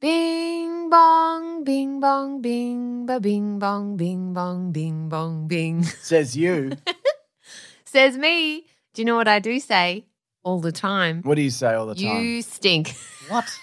Bing bong, bing bong, bing ba bing bong, bing bong, bing bong, bing. Says you. Says me. Do you know what I do say all the time? What do you say all the time? You stink. What?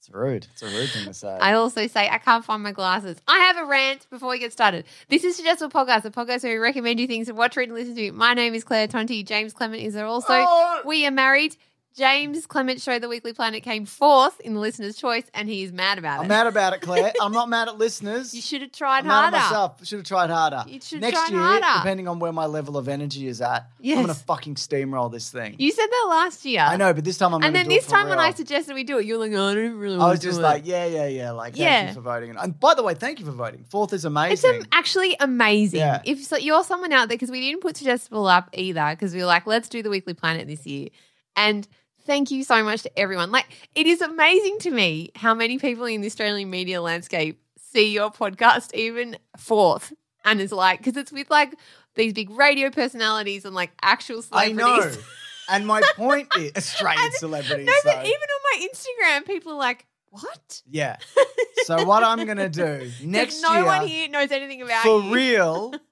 It's rude. It's a rude thing to say. I also say I can't find my glasses. I have a rant before we get started. This is just a podcast, a podcast where we recommend you things to watch, read, and listen to. My name is Claire Tonti. James Clement is there also. Oh! We are married. James Clement show The Weekly Planet came fourth in the listener's choice, and he is mad about it. I'm mad about it, Claire. I'm not mad at listeners. You should have tried I'm mad harder. at myself. Should have tried harder. You should Next year, harder. depending on where my level of energy is at, Yes. I'm gonna fucking steamroll this thing. You said that last year. I know, but this time I'm and then this it time when I suggested we do it, you were like, oh, I don't really I was just do like, it. yeah, yeah, yeah. Like, thank Yeah. you for voting. And by the way, thank you for voting. Fourth is It's amazing. am- actually amazing. Yeah. If so, you're someone out there, because we didn't put suggestible up either, because we were like, let's do the Weekly Planet this year. And thank you so much to everyone. Like, it is amazing to me how many people in the Australian media landscape see your podcast even fourth. And it's like, because it's with like these big radio personalities and like actual celebrities. I know. and my point is Australian And- celebrities. No, but even on my Instagram, people are like, what? Yeah. So what I'm gonna do next no year one here knows anything about for you. real.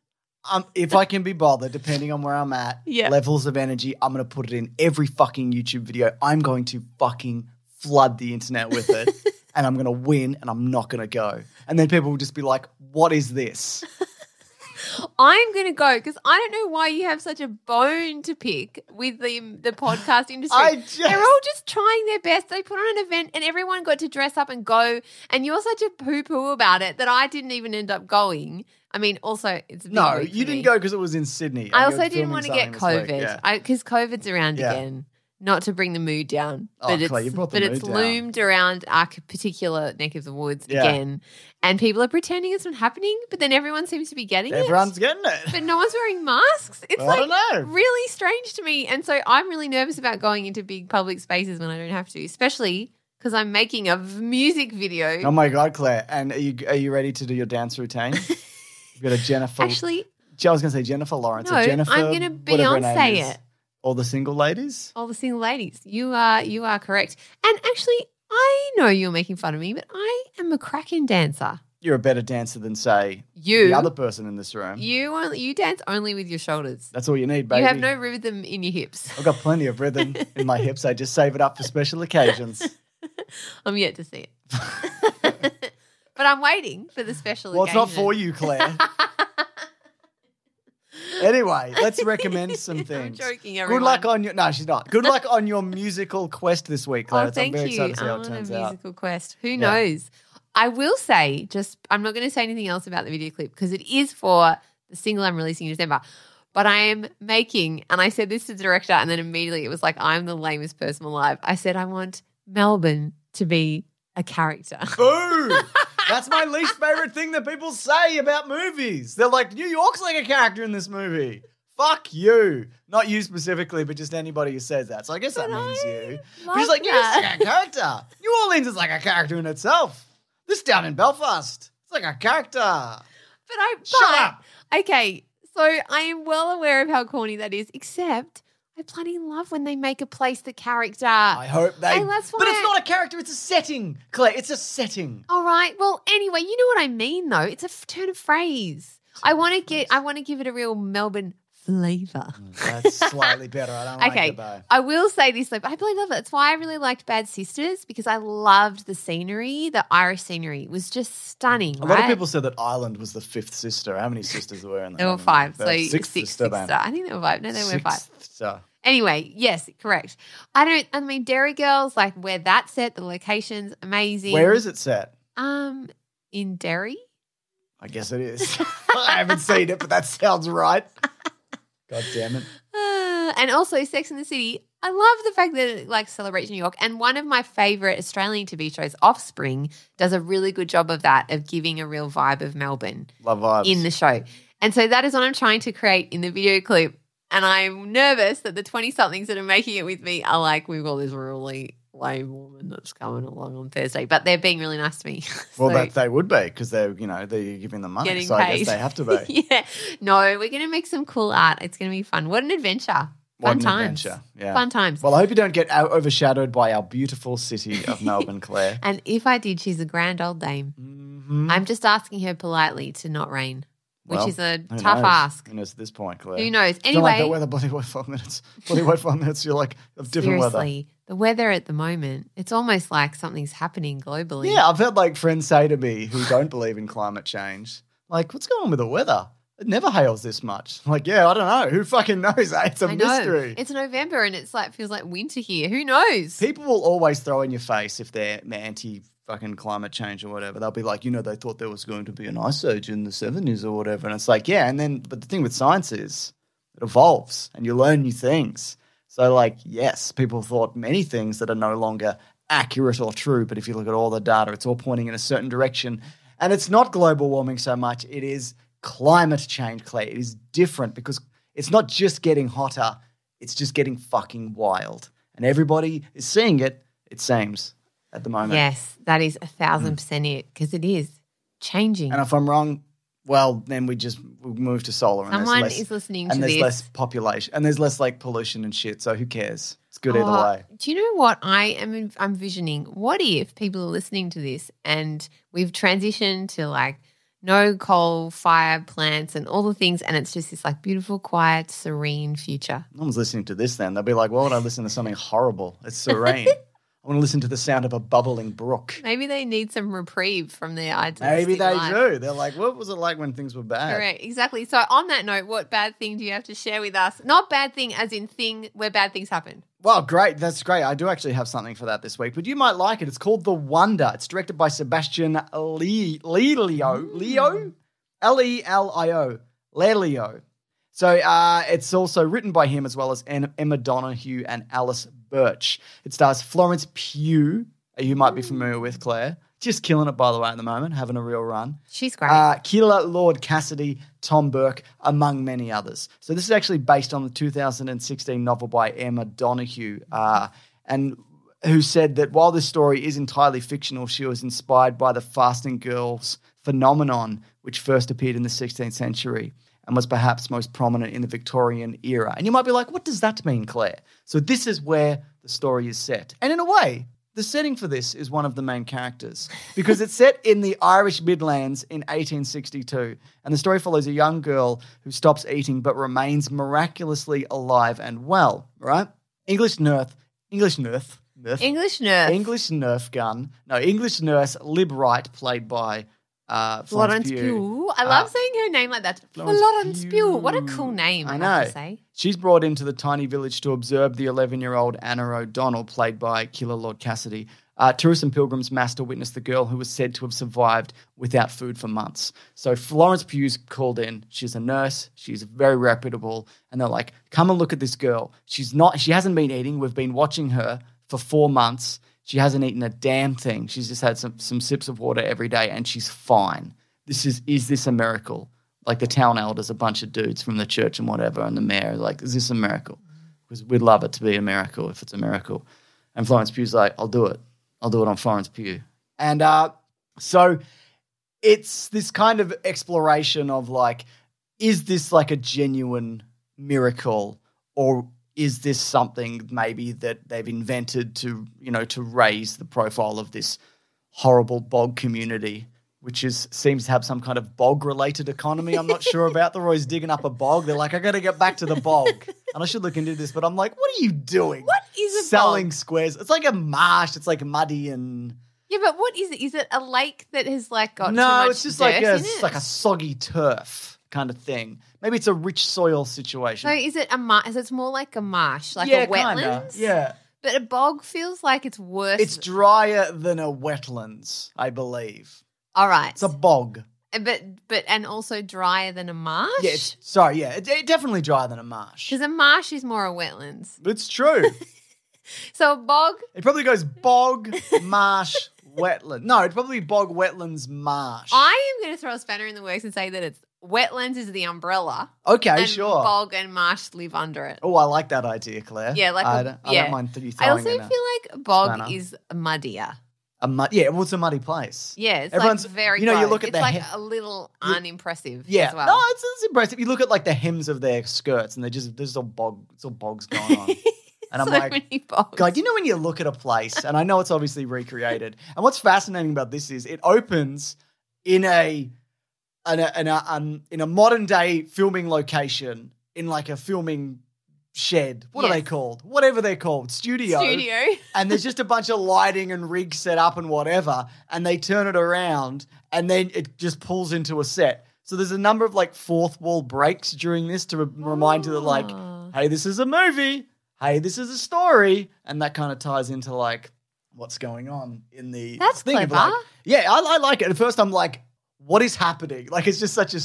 Um, if I can be bothered, depending on where I'm at, Yeah. levels of energy, I'm gonna put it in every fucking YouTube video. I'm going to fucking flood the internet with it, and I'm gonna win, and I'm not gonna go. And then people will just be like, "What is this?" I'm going to go because I don't know why you have such a bone to pick with the the podcast industry. I just- They're all just trying their best. They put on an event and everyone got to dress up and go. And you're such a poo poo about it that I didn't even end up going. I mean, also it's No, you didn't me. go because it was in Sydney. I also didn't want to get something this week. COVID Yeah. because COVID's around Yeah. again. Not to bring the mood down, Oh, but Claire, it's but it's down. loomed around our particular neck of the woods Yeah. again, and people are pretending it's not happening. But then everyone seems to be getting it Everyone's getting it. but no one's wearing masks. It's I like don't know. really strange to me. And so I'm really nervous about going into big public spaces when I don't have to, especially because I'm making a music video. Oh my god, Claire! And are you are you ready to do your dance routine? You've got a Jennifer. Actually, I was going to say Jennifer Lawrence. No, or Jennifer, I'm her name Beyonce it. All the single ladies. all the single ladies, you are you are correct. And actually, I know you're making fun of me, but I am a cracking dancer. You're a better dancer than say You the other person in this room. you only, you dance only with your shoulders. That's all you need, baby. You have no rhythm in your hips. I've got plenty of rhythm in my hips. I just save it up for special occasions. I'm yet to see it. but I'm waiting for the special well, it's not for you, Claire. anyway, let's recommend some I'm things. joking, Good luck on your no, she's not. Good luck on your musical quest this week, oh, Claire. Oh, I'm thank very you. excited to see how I'm it on a turns out. musical quest. Who knows? I will say, just I'm not going to say anything else about the video clip because it is for the single I'm releasing in December. But I am making, and I said this to the director, and then immediately it was like, I'm the lamest person alive. I said, I want Melbourne to be a character. Boo! That's my least favorite thing that people say about movies. They're like, New York's like a character in this movie. Fuck you. Not you specifically, but just anybody who says that. So I guess that But means I you. But love he's like, New York's like a character. New Orleans is like a character in itself. This down in Belfast, it's like a character. But I Shut but, up. Okay, so I am well aware of how corny that is, except I bloody love when they make a place the character. I hope they. And that's but why it's not a character, it's a setting, Claire. It's a setting. All right. Well, anyway, you know what I mean, though. It's a f- turn of phrase. I want to get. I want to give it a real Melbourne flavor. Mm, that's slightly better. I don't like okay, it though. I will say this though. I really love it. That's why I really liked Bad Sisters because I loved the scenery. The Irish scenery was just stunning. A lot of people said that Ireland was the fifth sister. How many sisters were in there? There were five, so sixth six, sister, star. I think there were five. No, there were five. Sister. Anyway, yes, correct. I don't. I mean, Derry Girls, like where that's set, the locations amazing. Where is it set? Um, in Derry. I guess it is. I haven't seen it, but that sounds right. God damn it. Uh, and also Sex in the City. I love the fact that it like celebrates New York. And one of my favorite Australian TV shows, Offspring, does a really good job of that, of giving a real vibe of Melbourne Love vibes. in the show. And so that is what I'm trying to create in the video clip. And I'm nervous that the 20 somethings that are making it with me are like, we've got this really lame woman that's coming along on Thursday. But they're being really nice to me. well, that they would be because they're you know they're giving them money, so I guess they have to be. yeah. No, we're going to make some cool art. It's going to be fun. What an adventure. What Fun an times. adventure. Yeah. Fun times. Well, I hope you don't get overshadowed by our beautiful city of Melbourne, Claire. and if I did, she's a grand old dame. Mhm. I'm just asking her politely to not rain, which Well, is a tough knows? ask. Who knows at this point, Claire? Who knows? It's not like the Anyway, weather, bloody wait five minutes. Bloody wait five minutes. You're like of different weather. seriously, the weather at the moment, it's almost like something's happening globally. Yeah, I've had like friends say to me who don't believe in climate change, like, what's going on with the weather? It never hails this much. I'm like, yeah, I don't know. Who fucking knows? eh? It's a I know. mystery. It's November and it's like feels like winter here. Who knows? People will always throw in your face if they're anti fucking climate change or whatever. They'll be like, you know, they thought there was going to be an ice age in the 70s or whatever. And it's like, yeah. And then, but the thing with science is it evolves and you learn new things. So, like, yes, people thought many things that are no longer accurate or true. But if you look at all the data, it's all pointing in a certain direction. And it's not global warming so much, it is climate change, Claire. It is different because it's not just getting hotter, it's just getting fucking wild. And everybody is seeing it, it seems, at the moment. Yes, that is a thousand mm. percent it because it is changing. And if I'm wrong, well, then we just move to solar. And Someone there's less, is listening and there's this. less population, and there's less like pollution and shit. So who cares? It's good either Oh, way. Do you know what I am? I'm visioning. What if people are listening to this and we've transitioned to like no coal fire plants and all the things, and it's just this like beautiful, quiet, serene future. No one's listening to this. Then they'll be like, "Why would I listen to something horrible? It's serene. I want to listen to the sound of a bubbling brook." Maybe they need some reprieve from their idealistic Maybe they life. do. They're like, "What was it like when things were bad?" Correct, exactly. So, on that note, what bad thing do you have to share with us? Not bad thing, as in thing where bad things happen. Well, great. That's great. I do actually have something for that this week, but you might like it. It's called The Wonder. It's directed by Sebastian Lee, Lelio. Leo? L E L I O. Lelio. So uh, it's also written by him as well as Emma Donoghue and Alice Birch. It stars Florence Pugh, you might be familiar with, Claire. Just killing it, by the way, at the moment, having a real run. She's great. Uh, Kíla Lord Cassidy, Tom Burke, among many others. So this is actually based on the 2016 novel by Emma Donoghue, uh, and who said that while this story is entirely fictional, she was inspired by the fasting girls phenomenon, which first appeared in the 16th century and was perhaps most prominent in the Victorian era. And you might be like, what does that mean, Claire? So this is where the story is set. And in a way, the setting for this is one of the main characters because it's set in the Irish Midlands in 1862. And the story follows a young girl who stops eating but remains miraculously alive and well, right? English nurse, English nurse, nurse English nurse. English nurse gun. No, English nurse Lib Wright, played by uh, Florence Pugh. Pugh. I love Uh, saying her name like that. Florence Florence, Pugh. Pugh. What a cool name. I know. have to say. She's brought into the tiny village to observe the 11 year old Anna O'Donnell, played by Kíla Lord Cassidy. Uh, tourists and pilgrims master witness the girl who was said to have survived without food for months. So Florence Pugh's called in. She's a nurse. She's very reputable, and they're like, "Come and look at this girl. She's not. She hasn't been eating. We've been watching her for four months. She hasn't eaten a damn thing. She's just had some some sips of water every day, and she's fine. This is is this a miracle? Like the town elders, a bunch of dudes from the church and whatever, and the mayor, like, is this a miracle? Because we'd love it to be a miracle if it's a miracle. And Florence Pugh's like, I'll do it. I'll do it on Florence Pugh. And uh, so it's this kind of exploration of like, is this like a genuine miracle or is this something maybe that they've invented to, you know, to raise the profile of this horrible bog community, which is seems to have some kind of bog related economy. I'm not sure about. They're always digging up a bog. They're like, I got to get back to the bog, and I should look into this. But I'm like, what are you doing? What is a selling bog? squares? It's like a marsh. It's like muddy and Yeah, but what is it? Is it a lake that has like got too no, it's just like a it? like a soggy turf kind of thing. Maybe it's a rich soil situation. So is it a marsh? It's more like a marsh, like yeah, a wetlands. kinda. Yeah, But a bog feels like it's worse. it's drier than a wetlands, I believe. all right. It's a bog. But but and also drier than a marsh. Yeah, it's, sorry, yeah, it, it definitely drier than a marsh. because a marsh is more a wetlands. It's true. So a bog. it probably goes bog, marsh, wetland. No, it'd probably be bog, wetlands, marsh. I am going to throw a spanner in the works and say that it's wetlands is the umbrella. okay, and sure. Bog and marsh live under it. Oh, I like that idea, Claire. Yeah, like I don't, I yeah. don't mind you I also feel like bog spanner. is muddier. a mud. Yeah, well, it's a muddy place. Yeah, it's Everyone's- like very. you know, you gross. look at it's the like he- a little unimpressive. Yeah, as well. no, it's, it's impressive. You look at like the hems of their skirts, and they're just there's all bog, it's all bogs going on. And I'm so like, many bogs. God, you know when you look at a place, and I know it's obviously recreated, and what's fascinating about this is it opens in a in a, in a, um, in a modern day filming location in like a filming shed. What are they called? Whatever they're called, studio. Studio. And there's just a bunch of lighting and rigs set up and whatever, and they turn it around, and then it just pulls into a set. So there's a number of like fourth wall breaks during this to re- remind you that like Ah. hey, this is a movie. Hey, this is a story. And that kind of ties into like what's going on in the That's thing clever. like- yeah, I, I like it. At first, I'm like, what is happening? Like, it's just such a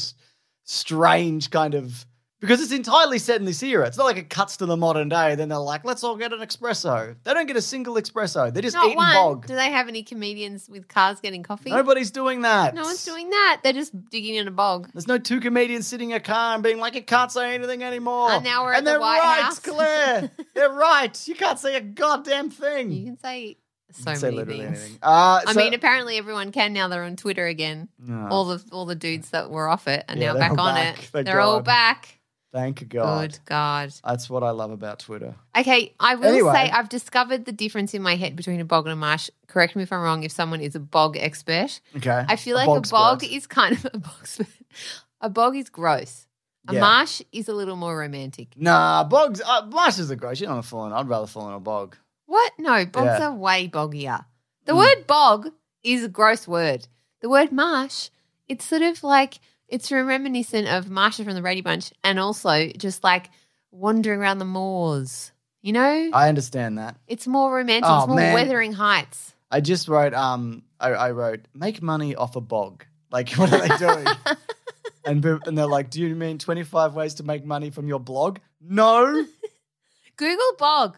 strange kind of because it's entirely set in this era. It's not like it cuts to the modern day. Then they're like, let's all get an espresso. They don't get a single espresso. They're just Not eating one. bog. Do they have any comedians with cars getting coffee? Nobody's doing that. No one's doing that. They're just digging in a bog. There's no two comedians sitting in a car and being like, it can't say anything anymore. And now we're and at the they're White right, House. Claire. they're right. You can't say a goddamn thing. You can say so many literally things. anything. Uh, I mean, apparently everyone can now. They're on Twitter again. All the all the dudes that were off it are Yeah, now back on back. it. Thank They're all back. thank God. Good God. That's what I love about Twitter. Okay, I will Anyway. say I've discovered the difference in my head between a bog and a marsh. Correct me if I'm wrong. If someone is a bog expert, Okay. I feel A like a bog is kind of a bog. A bog is gross. A Yeah. marsh is a little more romantic. Nah, bogs. Uh, marshes are gross. You don't want to fall in. I'd rather fall in a bog. What? No, bogs Yeah. are way boggier. The Mm. word bog is a gross word. The word marsh, it's sort of like it's reminiscent of Marsha from the Brady Bunch, and also just like wandering around the moors. You know, I understand that. it's more romantic. Oh, it's more man. Wuthering Heights. I just wrote. Um, I, I wrote make money off a bog. Like, what are they doing? and pe- and they're like, do you mean twenty five ways to make money from your blog? No. Google bog.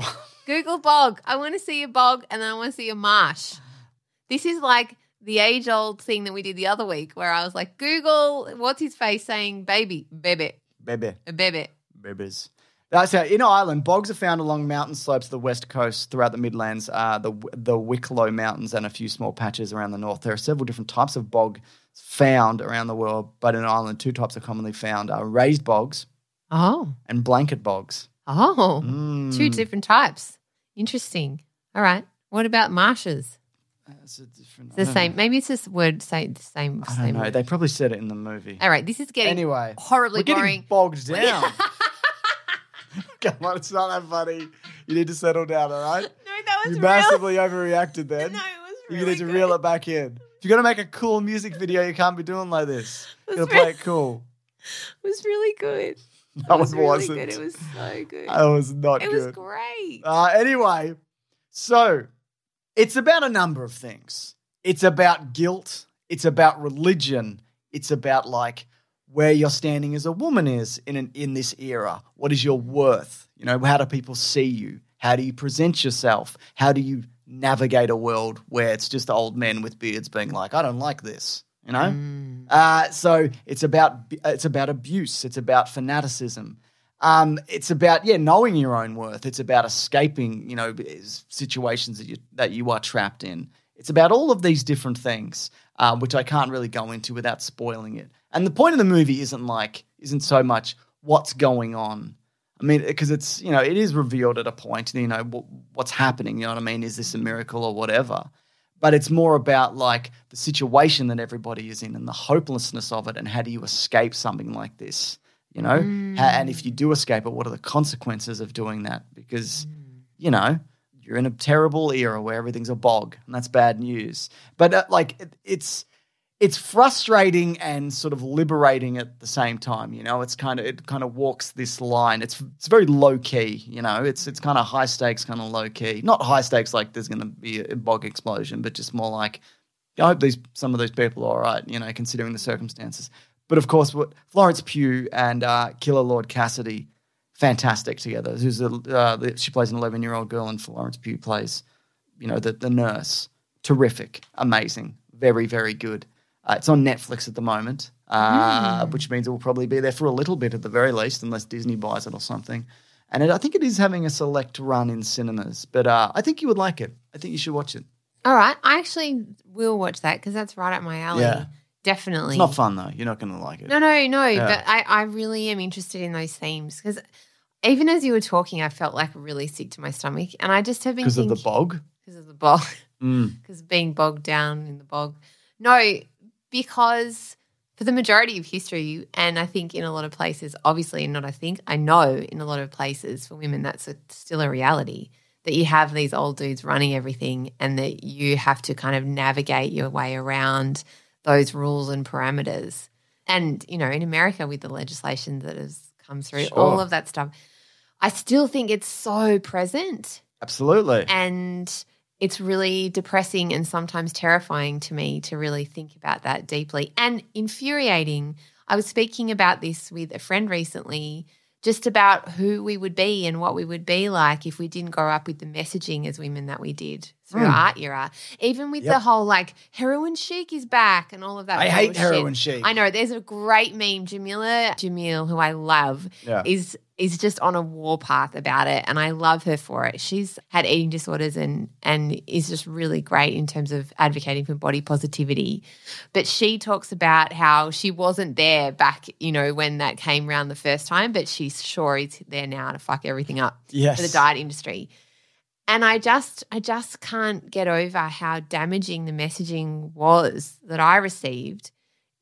Google bog. I want to see a bog, and then I want to see a marsh. This is like the age old thing that we did the other week, where I was like, Google, what's his face saying, baby, bebe, Bebe. a bebe. Babies. That's how in Ireland, bogs are found along mountain slopes of the west coast throughout the Midlands, uh, the the Wicklow Mountains, and a few small patches around the north. There are several different types of bog found around the world, but in Ireland, two types are commonly found: are raised bogs Oh. and blanket bogs. Oh, Mm. two different types. Interesting. All right. What about marshes? That's a different. It's the same. Maybe it's just word say the same. I don't same know. word. They probably said it in the movie. All right. This is getting Anyway, horribly getting boring. bogged down. Come on, it's not that funny. You need to settle down, all right? No, that was You real. massively overreacted then. No, it was You need to good. reel it back in. If you're gonna make a cool music video, you can't be doing like this. You gotta That's play it cool. It was really good. That it was really wasn't. good. It was so good. That was not good. it was great. Uh, anyway, so it's about a number of things. It's about guilt. It's about religion. It's about like where your standing as a woman is in an, in this era. What is your worth? You know, how do people see you? How do you present yourself? How do you navigate a world where it's just old men with beards being like, I don't like this. You know, Mm. uh, so it's about it's about abuse. It's about fanaticism. Um, it's about yeah knowing your own worth. It's about escaping you know situations that you that you are trapped in. It's about all of these different things, uh, which I can't really go into without spoiling it. And the point of the movie isn't like isn't so much what's going on. I mean, because it's you know it is revealed at a point. You know wh- what's happening. You know what I mean? Is this a miracle or whatever? But it's more about like the situation that everybody is in and the hopelessness of it and how do you escape something like this you know? Ha- and if you do escape it what are the consequences of doing that? Because you know you're in a terrible era where everything's a bog and that's bad news. But uh, like it, it's it's frustrating and sort of liberating at the same time you know it's kind of it kind of walks this line it's it's very low key you know it's it's kind of high stakes kind of low key not high stakes like there's going to be a bog explosion but just more like I hope these some of these people are all right, you know, considering the circumstances. But of course, what Florence Pugh and uh, Kíla Lord Cassidy, fantastic together. Who's a, uh, she plays an 11 year old girl, and Florence Pugh plays, you know, the the nurse. Terrific, amazing, very very good. Uh, it's on Netflix at the moment, uh, which means it will probably be there for a little bit at the very least, unless Disney buys it or something. And it, I think it is having a select run in cinemas, but uh, I think you would like it. I think you should watch it. All right. I actually will watch that because that's right up my alley. Yeah. Definitely. It's not fun though. You're not going to like it. No, no, no. Yeah. But I, I really am interested in those themes because even as you were talking, I felt like really sick to my stomach, and I just have been because of the bog. because of the bog, Mm. because being bogged down in the bog. No, because for the majority of history, and I think in a lot of places, obviously, not I think, I know in a lot of places for women, that's a, still a reality that you have these old dudes running everything and that you have to kind of navigate your way around those rules and parameters. And, you know, in America with the legislation that has come through, Sure. all of that stuff, I still think it's so present Absolutely. and it's really depressing and sometimes terrifying to me to really think about that deeply and infuriating. I was speaking about this with a friend recently, just about who we would be and what we would be like if we didn't grow up with the messaging as women that we did through Mm. our era. Even with Yep. the whole like heroin chic is back and all of that. I hate heroin chic. I know. There's a great meme. Jameela Jamil, who I love, Yeah. is is just on a warpath about it and I love her for it. She's had eating disorders and and is just really great in terms of advocating for body positivity. But she talks about how she wasn't there back, you know, when that came around the first time, but she's sure is there now to fuck everything up yes. for the diet industry. And I just I just can't get over how damaging the messaging was that I received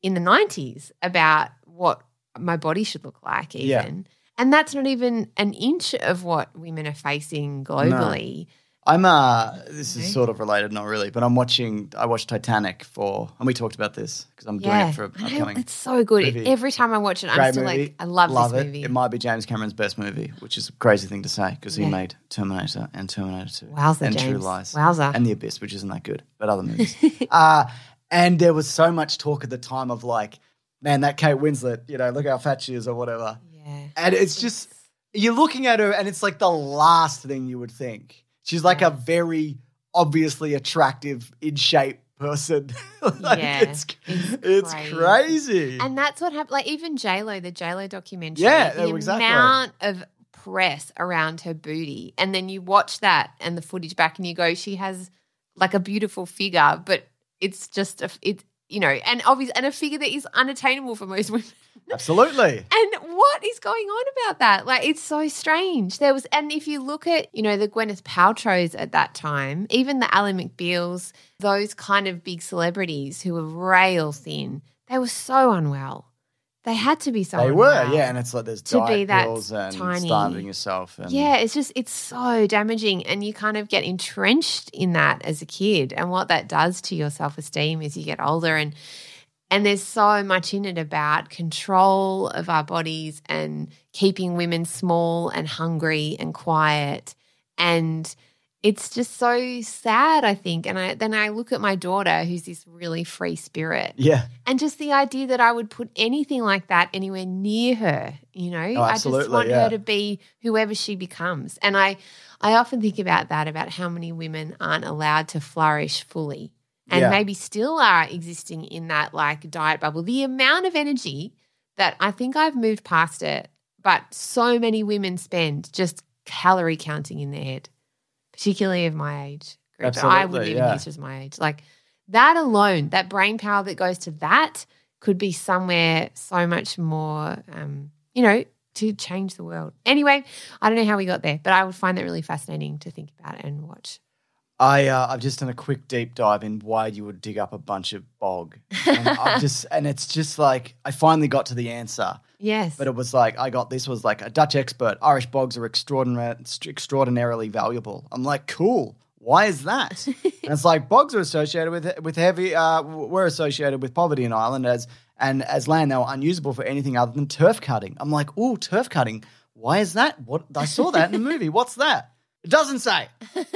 in the 90s about what my body should look like even. Yeah. And that's not even an inch of what women are facing globally. I'm uh this is sort of related, not really, but I'm watching I watched Titanic for and we talked about this because I'm doing Yeah. it for upcoming it's so good. movie. Every time I watch it, I'm still movie. like, I love, this it. movie. It might be James Cameron's best movie, which is a crazy thing to say because he Yeah. made Terminator and Terminator 2 Wowza, and True Lies Wowza. and The Abyss, which isn't that good, but other movies. uh, and there was so much talk at the time of like, man, that Kate Winslet, you know, look how fat she is or whatever. yeah. And it's just you're looking at her, and it's like the last thing you would think. She's like a very obviously attractive, in shape person. Like, Yeah, it's it's it's crazy. crazy. And that's what happened. Like even J Lo, the J Lo documentary. Yeah, the oh, exactly. amount of press around her booty, and then you watch that and the footage back, and you go, she has like a beautiful figure, but it's just a it. You know, and obvious, and a figure that is unattainable for most women. Absolutely. And what is going on about that? Like, it's so strange. There was, and if you look at, you know, the Gwyneth Paltrow's at that time, even the Ally McBeals, those kind of big celebrities who were rail thin, they were so unwell. They had to be so They were, yeah, and it's like there's To diet be that pills and tiny. starving yourself. And Yeah, it's just it's so damaging and you kind of get entrenched in that as a kid and what that does to your self-esteem as you get older and and there's so much in it about control of our bodies and keeping women small and hungry and quiet and it's just so sad I think and I then I look at my daughter who's this really free spirit yeah, and just the idea that I would put anything like that anywhere near her, you know, oh, I just Oh, want yeah. her to be whoever she becomes. And I, I often think about that, about how many women aren't allowed to flourish fully and Yeah. maybe still are existing in that like diet bubble. The amount of energy that I think I've moved past it, but so many women spend just calorie counting in their head, particularly of my age group. And I wouldn't even yeah. use just my age. Like that alone, that brain power that goes to that could be somewhere so much more, um, you know, to change the world. Anyway, I don't know how we got there, but I would find that really fascinating to think about and watch. I uh, I've just done a quick deep dive in why you would dig up a bunch of bog, and I've just and it's just like I finally got to the answer. Yes. But it was like I got this was like a Dutch expert. Irish bogs are extraordinary, extraordinarily valuable. I'm like, cool. Why is that? and it's like bogs are associated with with heavy. Uh, were associated with poverty in Ireland as and as land they were unusable for anything other than turf cutting. I'm like, oh, turf cutting. Why is that? What I saw that in the movie. What's that? It doesn't say.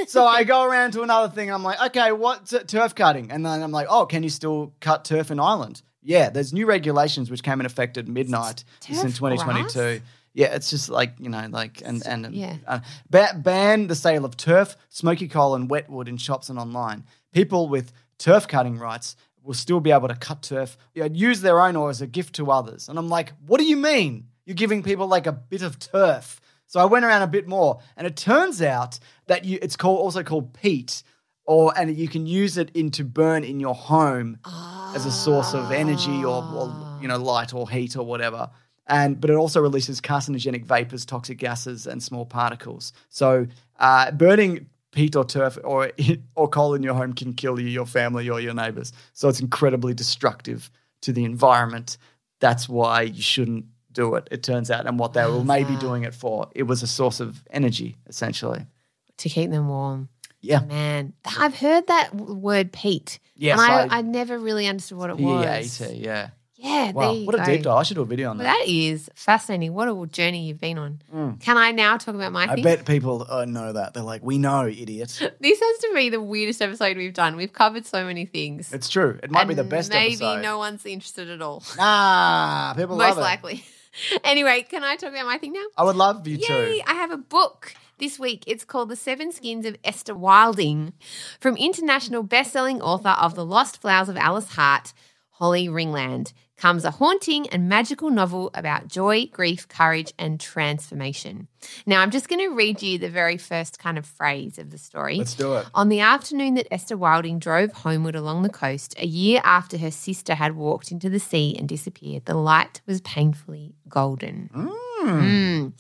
so I go around to another thing. I'm like, okay, what's turf cutting? And then I'm like, oh, can you still cut turf in Ireland? Yeah, there's new regulations which came in effect at midnight in 2022. grass? Yeah, it's just like you know, like and and Yeah. uh, ba- ban the sale of turf, smoky coal, and wet wood in shops and online. People with turf cutting rights will still be able to cut turf, you know, use their own or as a gift to others. And I'm like, what do you mean? You're giving people like a bit of turf? So I went around a bit more, and it turns out that you it's called also called peat, or and you can use it in to burn in your home as a source of energy or, or you know light or heat or whatever. And but it also releases carcinogenic vapors, toxic gases, and small particles. So uh, burning peat or turf or or coal in your home can kill you, your family, or your neighbors. So it's incredibly destructive to the environment. That's why you shouldn't do it. It turns out, and what they were maybe doing it for, it was a source of energy, essentially. to keep them warm. Yeah. Man, I've heard that word peat. Yes, and I, I- I never really understood what it was. A T. Yeah. Yeah, Wow. What a go. deep dive. I should do a video on Well, that. that is fascinating. What a journey you've been on. Can I now talk about my Mm. I bet people uh, know that. They're like, we know, idiot. This has to be the weirdest episode we've done. We've covered so many things. It's true. It might be the And best maybe episode. no one's interested at all. Nah, people Most love it. likely. anyway, can I talk about my thing now? I would love you Yay! too. I have a book this week. It's called The Seven Skins of Esther Wilding from international best-selling author of The Lost Flowers of Alice Hart, Holly Ringland. Comes a haunting and magical novel about joy, grief, courage, and transformation. Now, I'm just going to read you the very first kind of phrase of the story. Let's do it. On the afternoon that Esther Wilding drove homeward along the coast, a year after her sister had walked into the sea and disappeared, the light was painfully golden. Mm.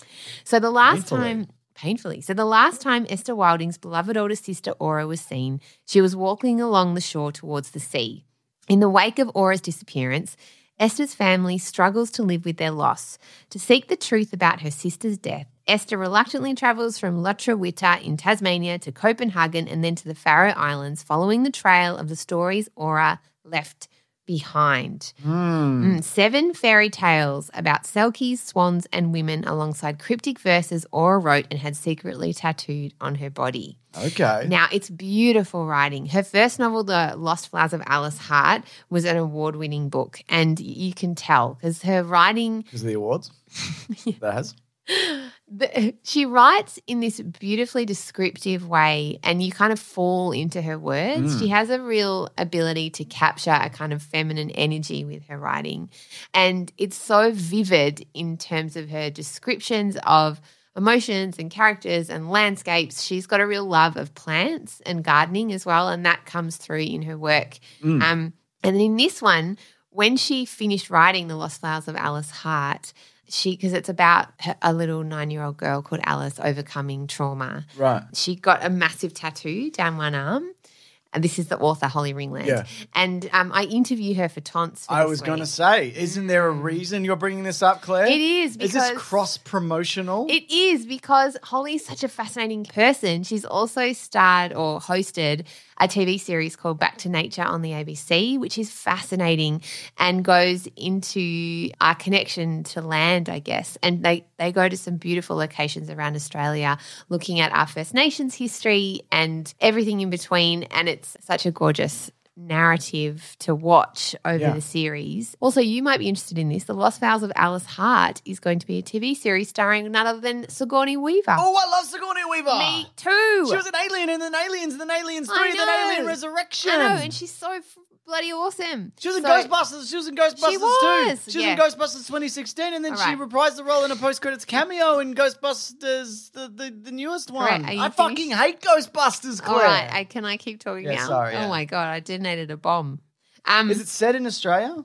So the last Painfully. time, painfully, so the last time Esther Wilding's beloved older sister Aura was seen, she was walking along the shore towards the sea. In the wake of Aura's disappearance, Esther's family struggles to live with their loss. To seek the truth about her sister's death, Esther reluctantly travels from lutruwita in Tasmania to Copenhagen and then to the Faroe Islands, following the trail of the stories Aura left behind. Mm, seven fairy tales about selkies, swans, and women, alongside cryptic verses Aura wrote and had secretly tattooed on her body. Okay. Now, it's beautiful writing. Her first novel, The Lost Flowers of Alice Hart, was an award winning book. And you can tell because her writing, Because of the awards. That has. the, she writes in this beautifully descriptive way, and you kind of fall into her words. She has a real ability to capture a kind of feminine energy with her writing. And it's so vivid in terms of her descriptions of emotions and characters and landscapes. She's got a real love of plants and gardening as well, and that comes through in her work. Um, and then in this one, when she finished writing The Lost Flowers of Alice Hart, she because it's about her, a little nine-year-old girl called Alice overcoming trauma. Right. She got a massive tattoo down one arm. And this is the author, Holly Ringland. Yeah. And um, I interview her for Tons. For I was going to say, isn't there a reason you're bringing this up, Claire? It is Is this cross promotional? It is because Holly's such a fascinating person. She's also starred or hosted a TV series called Back to Nature on the ABC, which is fascinating and goes into our connection to land, I guess. And they, they go to some beautiful locations around Australia, looking at our First Nations history and everything in between. And it's such a gorgeous narrative to watch over Yeah. the series. Also, you might be interested in this. The Lost Vows of Alice Hart is going to be a TV series starring none other than Sigourney Weaver. oh, I love Sigourney Weaver. Me too. She was an alien in then Aliens, and then Aliens I 3, then. Alien Resurrection. I know, and she's so f- bloody awesome. She was in So- Ghostbusters. She was in Ghostbusters She was, too. She was yeah. in Ghostbusters 2016, and then All she right. reprised the role in a post-credits cameo in Ghostbusters, the the, the newest one. Are you I fucking finished? hate Ghostbusters, Claire. All right, I, can I keep talking Yeah, now? sorry, yeah. Oh my god, I detonated a bomb. Um, Is it set in Australia?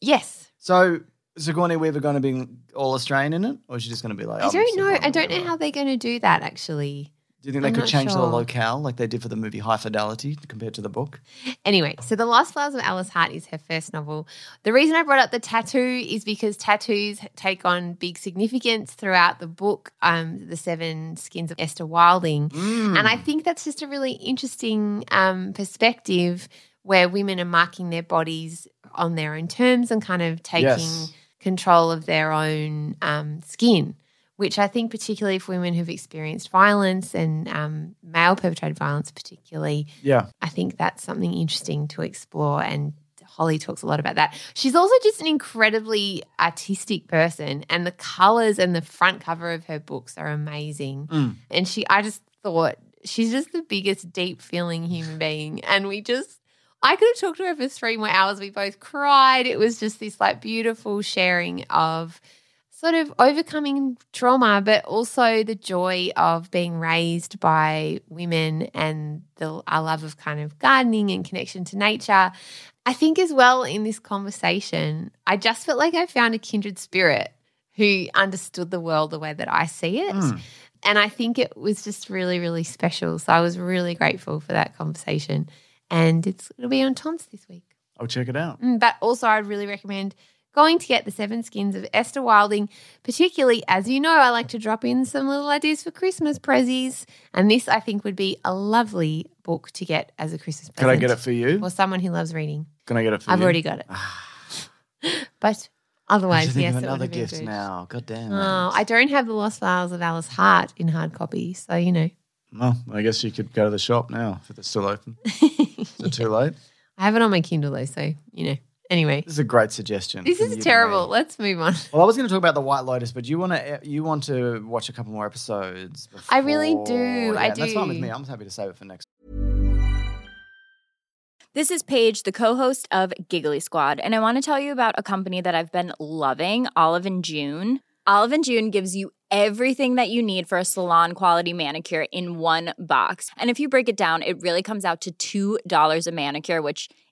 yes. So is Sigourney Weaver going to be all Australian in it, or is she just going to be like? I "I'm don't know. I don't know how they're going to do that. Actually. Do you think they I'm could not change the locale like they did for the movie High Fidelity compared to the book? Anyway, so The Lost Flowers of Alice Hart is her first novel. The reason I brought up the tattoo is because tattoos take on big significance throughout the book, um, The Seven Skins of Esther Wilding. Mm. And I think that's just a really interesting um, perspective where women are marking their bodies on their own terms and kind of taking Yes. control of their own um, skin. Which I think, particularly for women who've experienced violence and um, male perpetrated violence, particularly, Yeah. I think that's something interesting to explore. And Holly talks a lot about that. She's also just an incredibly artistic person, and the colors and the front cover of her books are amazing. Mm. And she, I just thought she's just the biggest deep feeling human being. And we just, I could have talked to her for three more hours. We both cried. It was just this like beautiful sharing of sort of overcoming trauma, but also the joy of being raised by women and the our love of kind of gardening and connection to nature. I think as well in this conversation, I just felt like I found a kindred spirit who understood the world the way that I see it. Mm. And I think it was just really, really special. So I was really grateful for that conversation. And it's it'll be on Tom's this week. I'll check it out. Mm, But also, I'd really recommend going to get the Seven Skins of Esther Wilding, particularly as you know, I like to drop in some little ideas for Christmas prezzies. And this, I think, would be a lovely book to get as a Christmas present. Can. I get it for you? Or someone who loves reading. Can I get it for you? I've already got it. Ah. but otherwise, should think yes, of it another would have been gift good. now. God damn. Oh. I don't have the Lost Files of Alice Hart in hard copy, so you know. Well, I guess you could go to the shop now if it's still open. Is it too late? I have it on my Kindle though, so you know. Anyway, This is a great suggestion. this is terrible. Let's move on. Well, I was going to talk about the White Lotus, but you want to you want to watch a couple more episodes. I really before- do. I Yeah, That's fine with me. I'm happy to save it for next. This is Paige, the co-host of Giggly Squad, and I want to tell you about a company that I've been loving, Olive and June. Olive and June gives you everything that you need for a salon quality manicure in one box. And if you break it down, it really comes out to $2 a manicure, which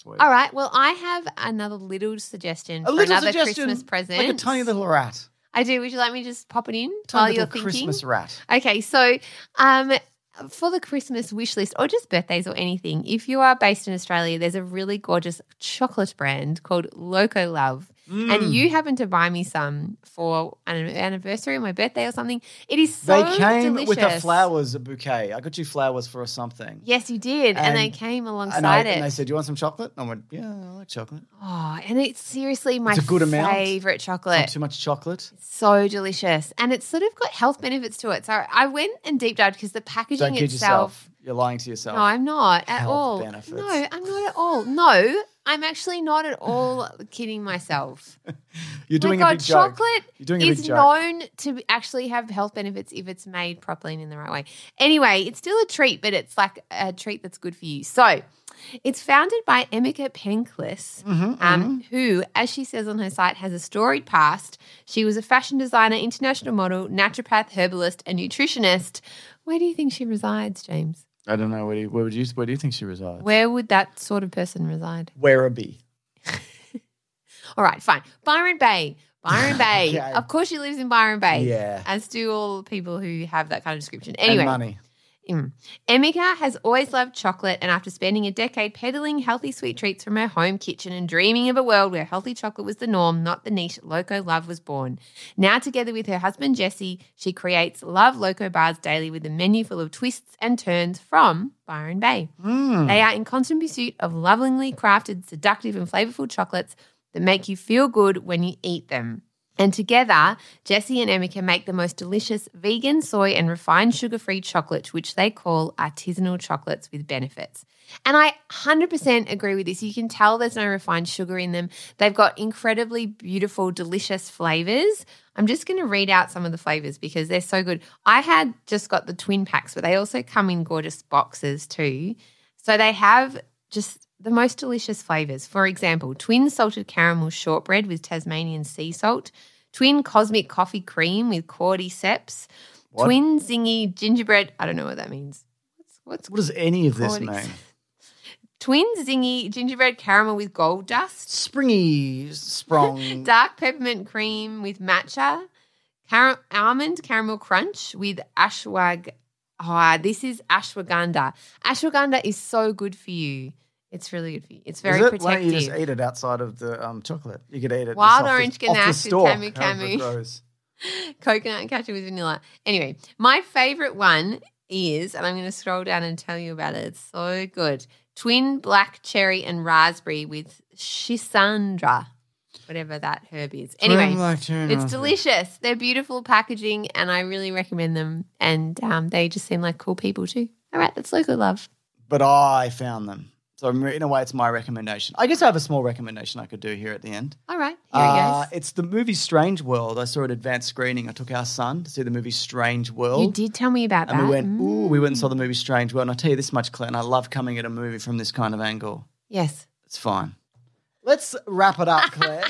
Sweet. All right. Well, I have another little suggestion A for little another suggestion, Christmas present. like a tiny little rat, I do. Would you like me to just pop it in tiny while little you're thinking? Christmas rat. Okay, so um, for the Christmas wish list or just birthdays or anything, if you are based in Australia, there's a really gorgeous chocolate brand called Loco Love. Mm. And you happen to buy me some for an anniversary or my birthday or something. It is so they came delicious. with a flowers bouquet. I got you flowers for something. Yes, you did. And, they came alongside And, I, it. and they said, "Do you want some chocolate?" And I went, "Yeah, I like chocolate. oh, and it's seriously my It's a good amount. favorite chocolate. Not too much chocolate. so delicious. And it's sort of got health benefits to it. So I went and deep dived because the packaging Don't kid itself. yourself. You're lying to yourself. No, I'm not at Health all. benefits. No, I'm not at all. No, I'm actually not at all kidding myself. You're doing My a big joke. chocolate You're doing a is big joke. known to actually have health benefits if it's made properly and in the right way. Anyway, it's still a treat, but it's like a treat that's good for you. So, it's founded by Emika Penklis, Mm-hmm, um, who, as she says on her site, has a storied past. She was a fashion designer, international model, naturopath, herbalist, and nutritionist. Where do you think she resides, James? I don't know. Where do you, where would you where do you think she resides? Where would that sort of person reside? Werribee. All right, fine. Byron Bay. Byron Bay. Okay. Of course, she lives in Byron Bay. Yeah. As do all people who have that kind of description. And Anyway, money. Mm. Emika has always loved chocolate, and after spending a decade peddling healthy sweet treats from her home kitchen and dreaming of a world where healthy chocolate was the norm, not the niche, Loco Love was born. Now, together with her husband Jesse, she creates Love Loco bars daily with a menu full of twists and turns from Byron Bay. They are in constant pursuit of lovingly crafted, seductive, and flavorful chocolates that make you feel good when you eat them. And together, Jesse and Emika make the most delicious vegan, soy, and refined sugar free chocolate, which they call artisanal chocolates with benefits. And I 100% agree with this. You can tell there's no refined sugar in them. They've got incredibly beautiful, delicious flavors. I'm just going to read out some of the flavors because they're so good. I had just got the twin packs, but they also come in gorgeous boxes too. So they have just the most delicious flavors. For example, twin salted caramel shortbread with Tasmanian sea salt, twin cosmic coffee cream with cordyceps, What? twin zingy gingerbread. I don't know what that means. What's, what's What does any of this Cordyceps. mean? twin zingy gingerbread caramel with gold dust, Springy, sprong. dark peppermint cream with matcha, car- almond caramel crunch with ashwag. Oh, this is ashwagandha. Ashwagandha is so good for you. It's really good for you. It's very Is it? protective. Why don't you just eat it outside of the um, chocolate? You could eat it. Wild orange the, ganache with camu camu. coconut and cashew with vanilla. Anyway, my favorite one is, and I'm going to scroll down and tell you about it. It's so good. Twin black cherry and raspberry with schisandra, whatever that herb is. Anyway, it's delicious. They're beautiful packaging, and I really recommend them. And um, they just seem like cool people too. All right, that's local love. But I found them. So in a way, it's my recommendation. I guess I have a small recommendation I could do here at the end. All right, here Uh, it goes. it's the movie Strange World. I saw an advanced screening. I took our son to see the movie Strange World. You did tell me about And that. we went, Mm. ooh, we went and saw the movie Strange World. And I'll tell you this much, Claire, and I love coming at a movie from this kind of angle. Yes, It's fine. Let's wrap it up, Claire.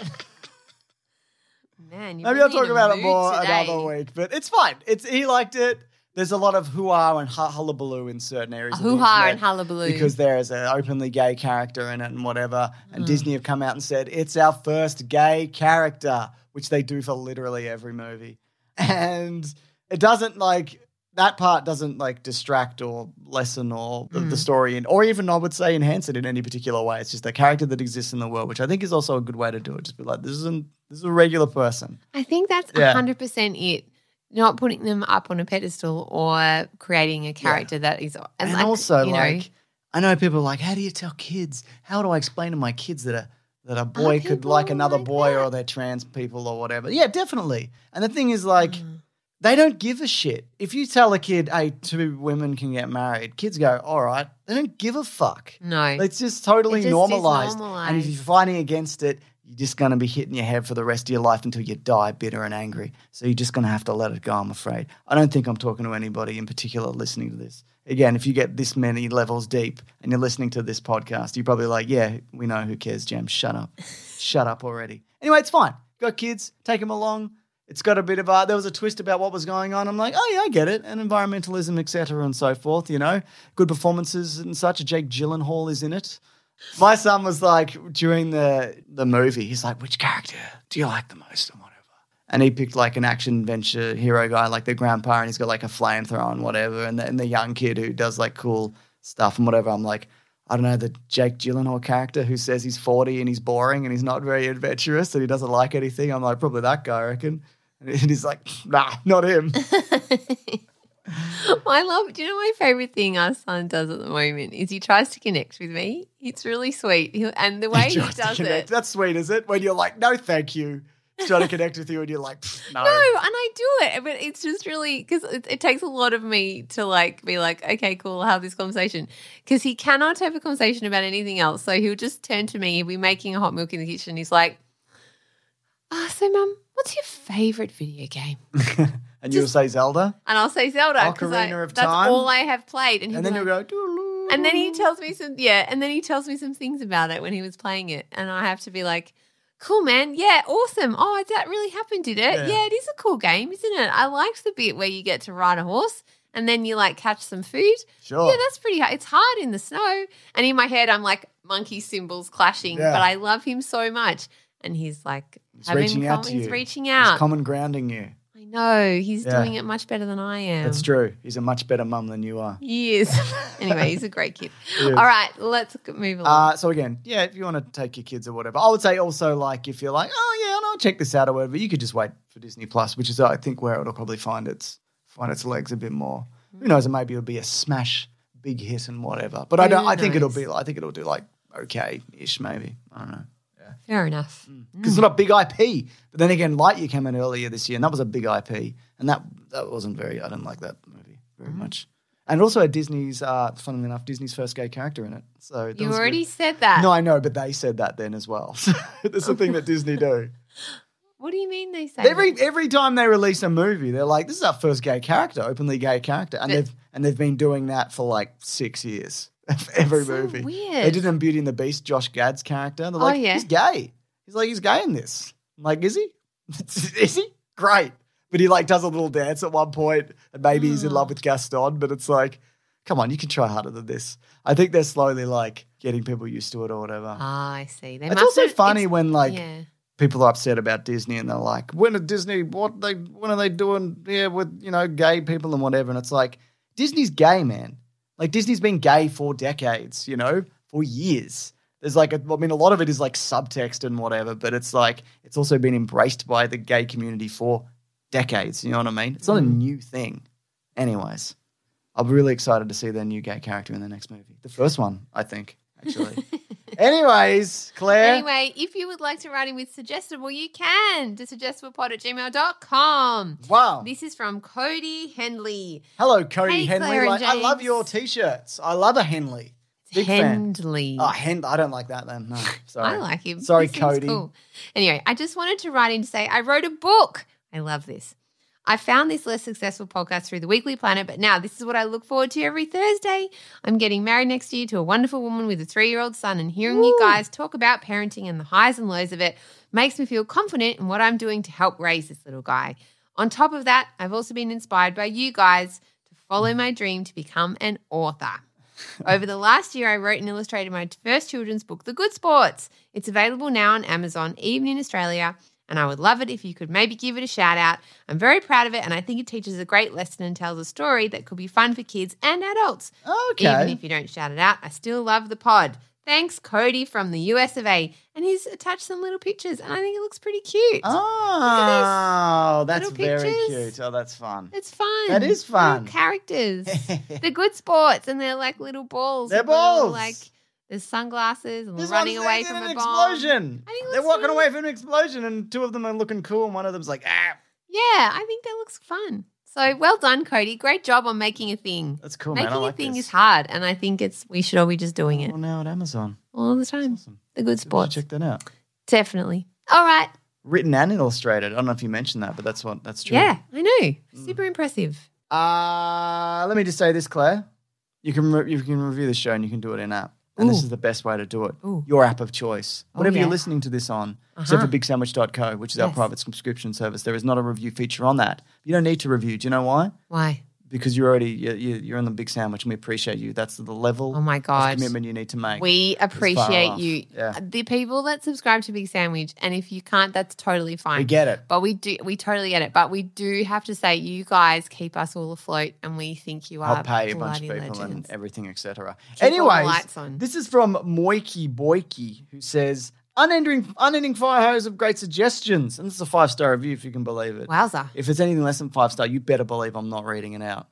man. Maybe I'll talk about it more today. another week, but it's fine. It's he liked it. There's a lot of hoo-ha and hu- hullabaloo in certain areas. A hoo-ha and hullabaloo. because there is an openly gay character in it and whatever. And hmm. Disney have come out and said it's our first gay character, which they do for literally every movie. And it doesn't like that part doesn't like distract or lessen or the, Hmm. the story in, or even I would say enhance it in any particular way. It's just a character that exists in the world, which I think is also a good way to do it. Just be like, this isn't this is a regular person. I think that's Yeah. hundred percent it. Not putting them up on a pedestal or creating a character that is, and, And like, also, you know, like, I know people are like, how do you tell kids? How do I explain to my kids that a that a boy could like another like boy that? or they're trans people or whatever? Yeah, definitely. And the thing is, like, Mm. They don't give a shit. If you tell a kid, hey, two women can get married, kids go, all right. They don't give a fuck. no, It's just totally It just is normalized. And if you're fighting against it, you're just going to be hitting your head for the rest of your life until you die bitter and angry. So you're just going to have to let it go, I'm afraid. I don't think I'm talking to anybody in particular listening to this. Again, if you get this many levels deep and you're listening to this podcast, you're probably like, yeah, we know who cares, Jem. Shut up. Shut up already. Anyway, it's fine. Got kids, take them along. It's got a bit of a, there was a twist about what was going on. I'm like, oh yeah, I get it. And environmentalism, etc., and so forth, you know. Good performances and such. Jake Gyllenhaal is in it. My son was like during the the movie, he's like, "Which character do you like the most?" and whatever. And he picked like an action adventure hero guy, like the grandpa, and he's got like a flamethrower and whatever. And the, and the young kid who does like cool stuff and whatever. I'm like, I don't know, the Jake Gyllenhaal character who says he's 40 and he's boring and he's not very adventurous and he doesn't like anything. I'm like, probably that guy, I reckon. And he's like, nah, not him. I love. Do you know my favorite thing our son does at the moment is he tries to connect with me. It's really sweet, he, and the way he to does it. That's sweet, is it? When you're like, no, thank you. He's trying to connect with you and you're like, no. No, and I do it, but it's just really because it, it takes a lot of me to like be like, okay, cool, I'll have this conversation. Because he cannot have a conversation about anything else, so he'll just turn to me. He'll be making a hot milk in the kitchen. He's like, "Ah, so mum, what's your favorite video game?" and you'll say Zelda. And I'll say Zelda because Ocarina of that's Time? all I have played. And, he'll And then like- you'll go, "Doo-doo." And then he tells me some, yeah, and then he tells me some things about it when he was playing it. And I have to be like, cool, man. Yeah, awesome. Oh, that really happened, did it? Yeah. Yeah. it is a cool game, isn't it? I liked the bit where you get to ride a horse and then you like catch some food. Sure. Yeah, that's pretty hard. It's hard in the snow. And in my head, I'm like monkey cymbals clashing, Yeah. but I love him so much. And he's like, He's having reaching out to he's you. reaching He's out. common grounding you. I know. He's Yeah. doing it much better than I am. That's true. He's a much better mum than you are. He is. anyway, he's a great kid. All right, let's move along. Uh, so again, yeah, if you want to take your kids or whatever, I would say also like if you're like, oh yeah, I'll check this out or whatever, you could just wait for Disney Plus, which is I think where it'll probably find its find its legs a bit more. Who knows? Maybe it'll be a smash, big hit and whatever. But I don't. I think it'll be. I think it'll do like okay ish maybe. I don't know. Fair enough. because it's not a big IP. But then again, Lightyear came in earlier this year, and that was a big IP, and that that wasn't very. I didn't like that movie very Mm-hmm. much. And also had Disney's, uh, funnily enough, Disney's first gay character in it. So that You was good. already said that. No, I know, but they said that then as well. So That's the thing that Disney do. What do you mean they say Every that? every time they release a movie, they're like, "This is our first gay character, openly gay character," and But- they've and they've been doing that for like six years. every so movie, weird. They did in Beauty and the Beast. Josh Gad's character, they're Oh, like, yeah. "He's gay." He's like, "He's gay in this." I'm like, is he? is he? Great, but he like does a little dance at one point, and maybe he's in love with Gaston, but it's like. Come on, you can try harder than this. I think they're slowly like getting people used to it or whatever. Ah, I see. They it's also have- funny it's- when like yeah. people are upset about Disney and they're like, when are Disney what they when are they doing yeah with you know gay people and whatever? And it's like Disney's gay, man. Like Disney's been gay for decades, you know, for years. There's like, a, I mean, a lot of it is like subtext and whatever, but it's like it's also been embraced by the gay community for decades. You know what I mean? It's not a Mm. new thing. Anyways, I'm really excited to see their new gay character in the next movie. The first one, I think, actually. Anyways, Claire. Anyway, if you would like to write in with Suggestible, you can to suggestiblepod at gmail.com. Wow. This is from Cody Henley. Hello, Cody Hey, Henley. Like, I love your t-shirts. I love a Henley. Big fan. Oh, Hen- I don't like that then. No, sorry. I like him. Sorry, Cody. cool. Anyway, I just wanted to write in to say I wrote a book. I love this. I found this less successful podcast through the Weekly Planet, but now this is what I look forward to every Thursday. I'm getting married next year to a wonderful woman with a three year old son, and hearing you guys talk about parenting and the highs and lows of it makes me feel confident in what I'm doing to help raise this little guy. On top of that, I've also been inspired by you guys to follow my dream to become an author. Over the last year, I wrote and illustrated my first children's book, The Good Sports. It's available now on Amazon, even in Australia, and I would love it if you could maybe give it a shout out. I'm very proud of it, and I think it teaches a great lesson and tells a story that could be fun for kids and adults. Okay. Even if you don't shout it out, I still love the pod. Thanks, Cody from the US of A. And he's attached some little pictures, and I think it looks pretty cute. Oh, that's very cute. Oh, that's fun. It's fun. That is Little fun. characters. they're good sports, and they're like little balls. They're with little, balls. Like there's sunglasses and This running away from an a bomb. explosion. I think They're walking really- away from an explosion, and two of them are looking cool, and one of them's like, ah. Yeah, I think that looks fun. So well done, Cody. Great job on making a thing. That's cool, making man. I like a thing this. is hard, and I think it's we should all be just doing it Well, now at Amazon. all the time. Awesome. The good sports, Check that out. definitely. All right. Written and illustrated. I don't know if you mentioned that, but that's what that's true. Yeah, I know. Mm. Super impressive. Uh, let me just say this, Claire. You can re- you can review the show and you can do it in app. And this is the best way to do it. Ooh. Your app of choice. Oh, Whatever yeah. you're listening to this on, except Uh-huh. for bigsandwich.co, which is our private subscription service. There is not a review feature on that. You don't need to review. Do you know why? Why? Because you're already you're, you're you're on the big sandwich and we appreciate you. That's the level Oh my god. commitment you need to make. We appreciate you. Yeah. The people that subscribe to Big Sandwich, and if you can't, that's totally fine. We get it. But we do, we totally get it. But we do have to say, you guys keep us all afloat, and we think you are I'll pay a bunch of bloody people and everything, etc. Keep all the Anyways, this is from Moiki Boyki, who says, unending, unending fire hose of great suggestions. And this is a five star review, if you can believe it. Wowza. If it's anything less than five star, you better believe I'm not reading it out.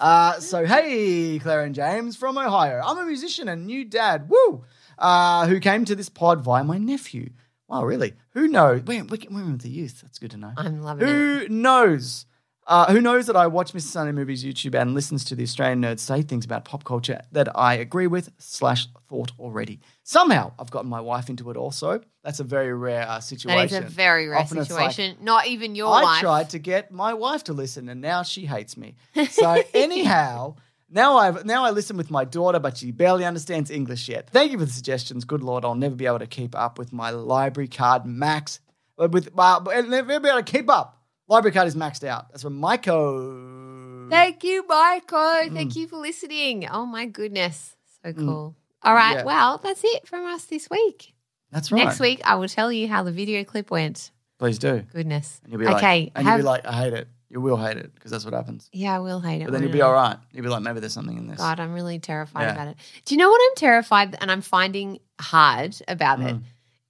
uh, so, hey, Claire and James from Ohio. I'm a musician and new dad, woo, uh, who came to this pod via my nephew. Wow, really? Who knows? We're, we're, we're with the youth. That's good to know. I'm loving it. Who knows? Uh, who knows that I watch Mr. Sunday Movies YouTube and listens to the Australian nerds say things about pop culture that I agree with slash thought already. Somehow I've gotten my wife into it also. That's a very rare uh, situation. That is a very rare Often it's like, situation. Not even your wife. I wife. tried to get my wife to listen, and now she hates me. So anyhow, now I've now I listen with my daughter, but she barely understands English yet. Thank you for the suggestions. Good lord, I'll never be able to keep up with my library card max. With uh, I'll never be able to keep up. Library card is maxed out. That's from Maiko. Thank you, Michael. Mm. Thank you for listening. Oh my goodness. So cool. All right. Yeah. Well, that's it from us this week. That's right. Next week, I will tell you how the video clip went. please do. Goodness. And you'll be like, okay. and have- you'll be like, I hate it. You will hate it because that's what happens. yeah, I will hate it. But then you'll be all right. You'll be like, maybe there's something in this. God, I'm really terrified Yeah. about it. Do you know what I'm terrified and I'm finding hard about it? Mm.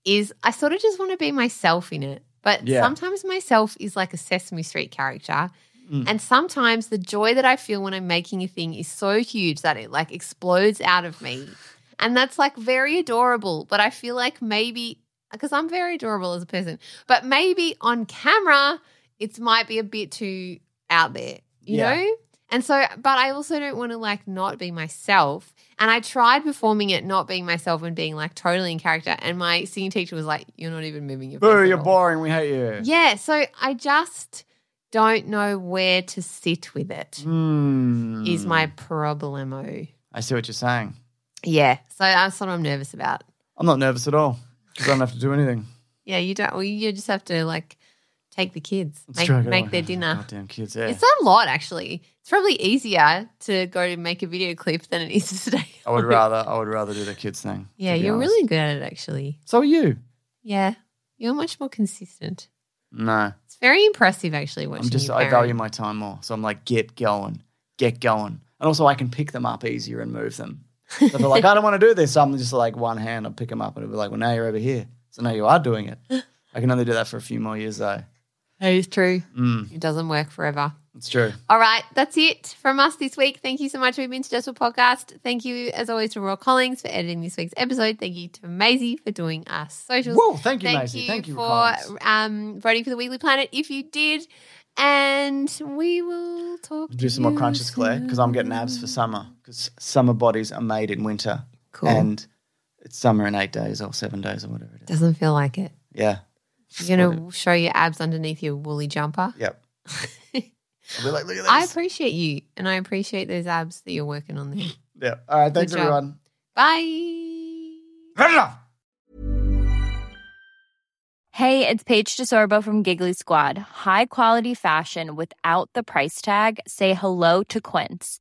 Is I sort of just want to be myself in it. But Yeah. sometimes myself is like a Sesame Street character. Mm. And sometimes the joy that I feel when I'm making a thing is so huge that it like explodes out of me. And that's like very adorable. But I feel like maybe because I'm very adorable as a person, but maybe on camera, it might be a bit too out there, you Yeah. know? And so, but I also don't want to like not be myself. And I tried performing it, not being myself and being like totally in character. And my singing teacher was like, You're not even moving your. Boo, you're all." boring. We hate you. Yeah. So I just don't know where to sit with it, Hmm. is my problemo. I see what you're saying. Yeah. So that's what I'm nervous about. I'm not nervous at all because I don't have to do anything. Yeah. You don't, well, you just have to like take the kids, It's make, true, I gotta make their dinner. Goddamn kids, yeah. It's a lot, actually. It's probably easier to go to make a video clip than it is to stay. I would rather I would rather do the kids thing. Yeah, you're honest. really good at it, actually. So are you? Yeah, you're much more consistent. No. It's very impressive, actually. Watching I'm just I value my time more. So I'm like, get going. Get going. And also I can pick them up easier and move them. So they're like, I don't want to do this, I'm just like one hand, I'll pick them up and it'll be like, well, now you're over here. So now you are doing it. I can only do that for a few more years though. That is true. Mm, It doesn't work forever. it's true. All right, that's it from us this week. Thank you so much for being Suggestible Podcast. Thank you, as always, to Roy Collins for editing this week's episode. Thank you to Maisie for doing our socials. Whoa, thank you, Thank Maisie. you Thank you, for um, voting for the Weekly Planet if you did. And we will talk. Do to some more crunches, Claire, because I'm getting abs for summer. Because summer bodies are made in winter. Cool. And it's summer in eight days or seven days or whatever it is. Doesn't feel like it. Yeah. You're gonna show your abs underneath your woolly jumper. Yep. I'll be like, look at this. I appreciate you, and I appreciate those abs that you're working on there. yeah. All right. Thanks, job. everyone. Bye. Hey, it's Paige DeSorbo from Giggly Squad. High quality fashion without the price tag. Say hello to Quince.